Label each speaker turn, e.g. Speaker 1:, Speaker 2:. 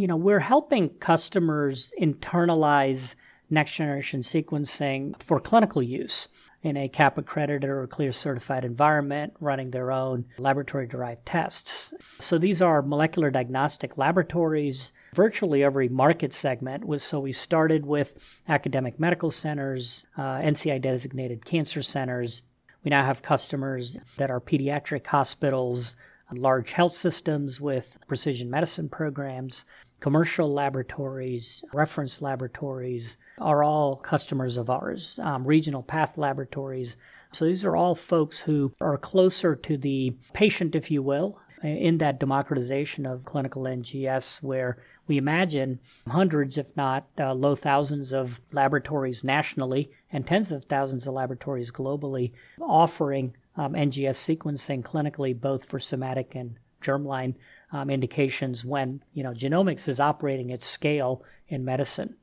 Speaker 1: you know, we're helping customers internalize next generation sequencing for clinical use in a CAP accredited or CLIA certified environment, running their own laboratory derived tests. So these are molecular diagnostic laboratories. Virtually every market segment was so we started with academic medical centers, uh, NCI designated cancer centers. We now have customers that are pediatric hospitals, large health systems with precision medicine programs, commercial laboratories, reference laboratories are all customers of ours, um, regional path laboratories. So these are all folks who are closer to the patient, if you will, in that democratization of clinical NGS, where we imagine hundreds, if not uh, low thousands, of laboratories nationally and tens of thousands of laboratories globally offering um, NGS sequencing clinically, both for somatic and germline um, indications when you know genomics is operating at scale in medicine.